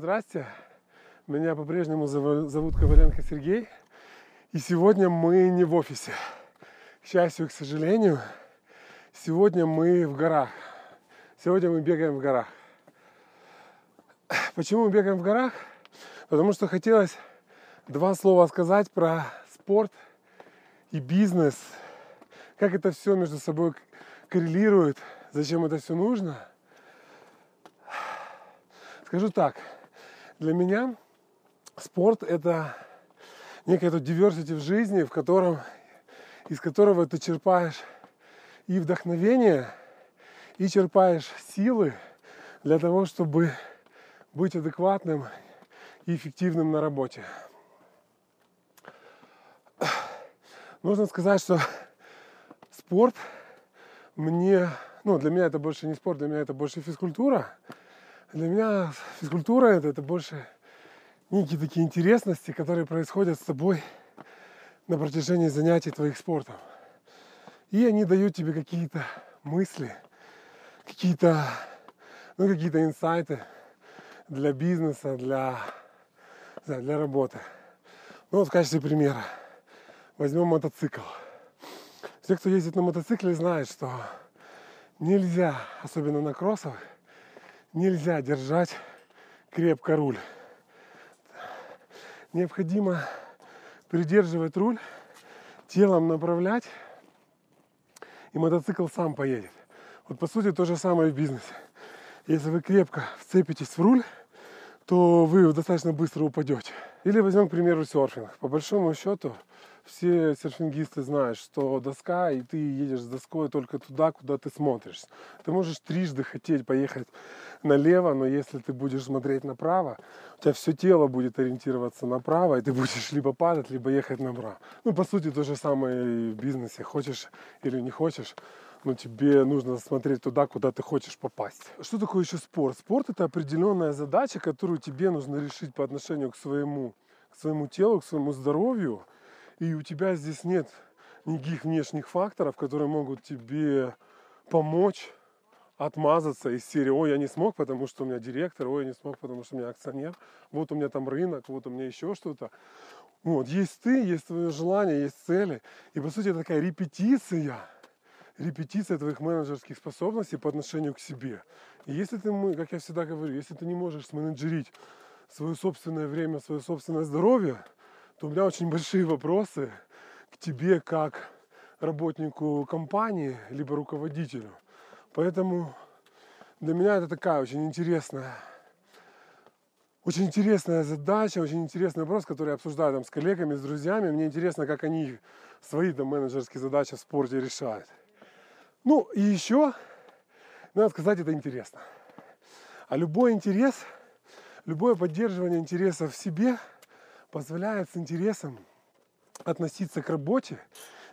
здрасте. Меня по-прежнему зов- зовут Коваленко Сергей. И сегодня мы не в офисе. К счастью, к сожалению, сегодня мы в горах. Сегодня мы бегаем в горах. Почему мы бегаем в горах? Потому что хотелось два слова сказать про спорт и бизнес. Как это все между собой коррелирует, зачем это все нужно. Скажу так, для меня спорт это тут diversity в жизни, в котором, из которого ты черпаешь и вдохновение, и черпаешь силы для того, чтобы быть адекватным и эффективным на работе. Нужно сказать, что спорт мне, ну для меня это больше не спорт, для меня это больше физкультура. Для меня физкультура это, это больше некие такие интересности, которые происходят с тобой на протяжении занятий твоих спортом. И они дают тебе какие-то мысли, какие-то, ну, какие-то инсайты для бизнеса, для, для работы. Ну вот в качестве примера возьмем мотоцикл. Все, кто ездит на мотоцикле, знают, что нельзя, особенно на кроссах, нельзя держать крепко руль. Необходимо придерживать руль, телом направлять, и мотоцикл сам поедет. Вот по сути то же самое в бизнесе. Если вы крепко вцепитесь в руль, то вы достаточно быстро упадете. Или возьмем, к примеру, серфинг. По большому счету, все серфингисты знают, что доска, и ты едешь с доской только туда, куда ты смотришь. Ты можешь трижды хотеть поехать налево, но если ты будешь смотреть направо, у тебя все тело будет ориентироваться направо, и ты будешь либо падать, либо ехать направо. Ну, по сути, то же самое и в бизнесе. Хочешь или не хочешь, но тебе нужно смотреть туда, куда ты хочешь попасть. Что такое еще спорт? Спорт это определенная задача, которую тебе нужно решить по отношению к своему, к своему телу, к своему здоровью. И у тебя здесь нет никаких внешних факторов, которые могут тебе помочь отмазаться из серии, ой, я не смог, потому что у меня директор, ой, я не смог, потому что у меня акционер, вот у меня там рынок, вот у меня еще что-то. Вот, есть ты, есть твое желание, есть цели. И по сути это такая репетиция, репетиция твоих менеджерских способностей по отношению к себе. И если ты, как я всегда говорю, если ты не можешь сменеджерить свое собственное время, свое собственное здоровье, то у меня очень большие вопросы к тебе как работнику компании, либо руководителю. Поэтому для меня это такая очень интересная, очень интересная задача, очень интересный вопрос, который я обсуждаю там с коллегами, с друзьями. Мне интересно, как они свои там менеджерские задачи в спорте решают. Ну и еще, надо сказать, это интересно. А любой интерес, любое поддерживание интереса в себе – позволяет с интересом относиться к работе.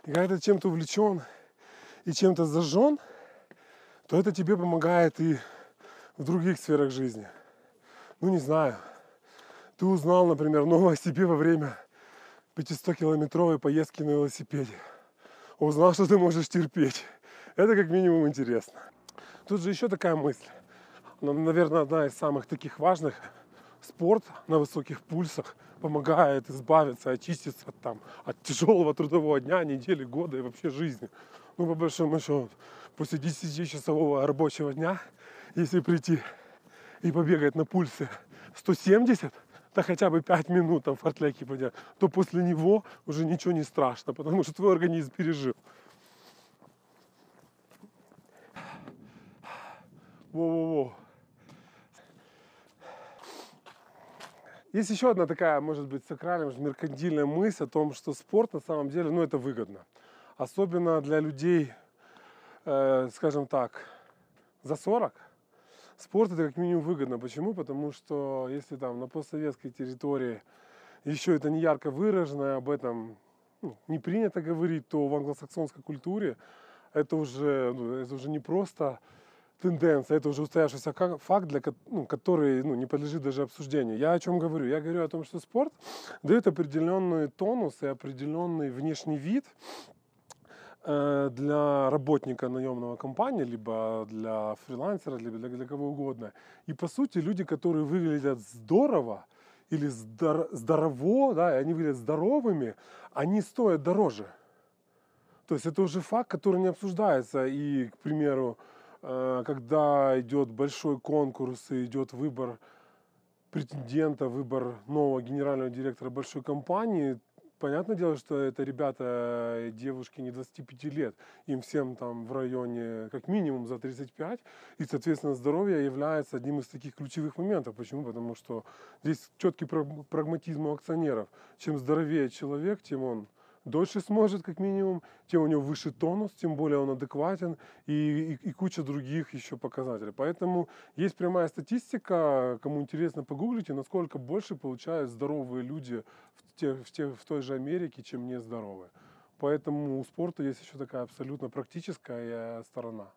И когда ты чем-то увлечен и чем-то зажжен, то это тебе помогает и в других сферах жизни. Ну, не знаю. Ты узнал, например, новое о себе во время 500-километровой поездки на велосипеде. Узнал, что ты можешь терпеть. Это как минимум интересно. Тут же еще такая мысль. Наверное, одна из самых таких важных. Спорт на высоких пульсах – помогает избавиться, очиститься там, от тяжелого трудового дня, недели, года и вообще жизни. Ну, по большому счету, после 10-часового рабочего дня, если прийти и побегать на пульсе 170, да хотя бы 5 минут там в фортляке поднять, то после него уже ничего не страшно, потому что твой организм пережил. Во-во-во. Есть еще одна такая, может быть, сакральная, может, меркантильная мысль о том, что спорт на самом деле, ну, это выгодно. Особенно для людей, э, скажем так, за 40. Спорт это как минимум выгодно. Почему? Потому что если там на постсоветской территории еще это не ярко выражено, об этом ну, не принято говорить, то в англосаксонской культуре это уже, ну, это уже не просто тенденция, это уже устоявшийся факт, для, ну, который ну, не подлежит даже обсуждению. Я о чем говорю? Я говорю о том, что спорт дает определенный тонус и определенный внешний вид э, для работника наемного компании, либо для фрилансера, либо для, для кого угодно. И по сути люди, которые выглядят здорово или здор- здорово, да, и они выглядят здоровыми, они стоят дороже. То есть это уже факт, который не обсуждается. И, к примеру, когда идет большой конкурс и идет выбор претендента, выбор нового генерального директора большой компании, понятное дело, что это ребята, девушки не 25 лет, им всем там в районе как минимум за 35, и, соответственно, здоровье является одним из таких ключевых моментов. Почему? Потому что здесь четкий прагматизм у акционеров. Чем здоровее человек, тем он дольше сможет, как минимум, тем у него выше тонус, тем более он адекватен и, и, и куча других еще показателей. Поэтому есть прямая статистика, кому интересно, погуглите, насколько больше получают здоровые люди в, те, в, те, в той же Америке, чем нездоровые. Поэтому у спорта есть еще такая абсолютно практическая сторона.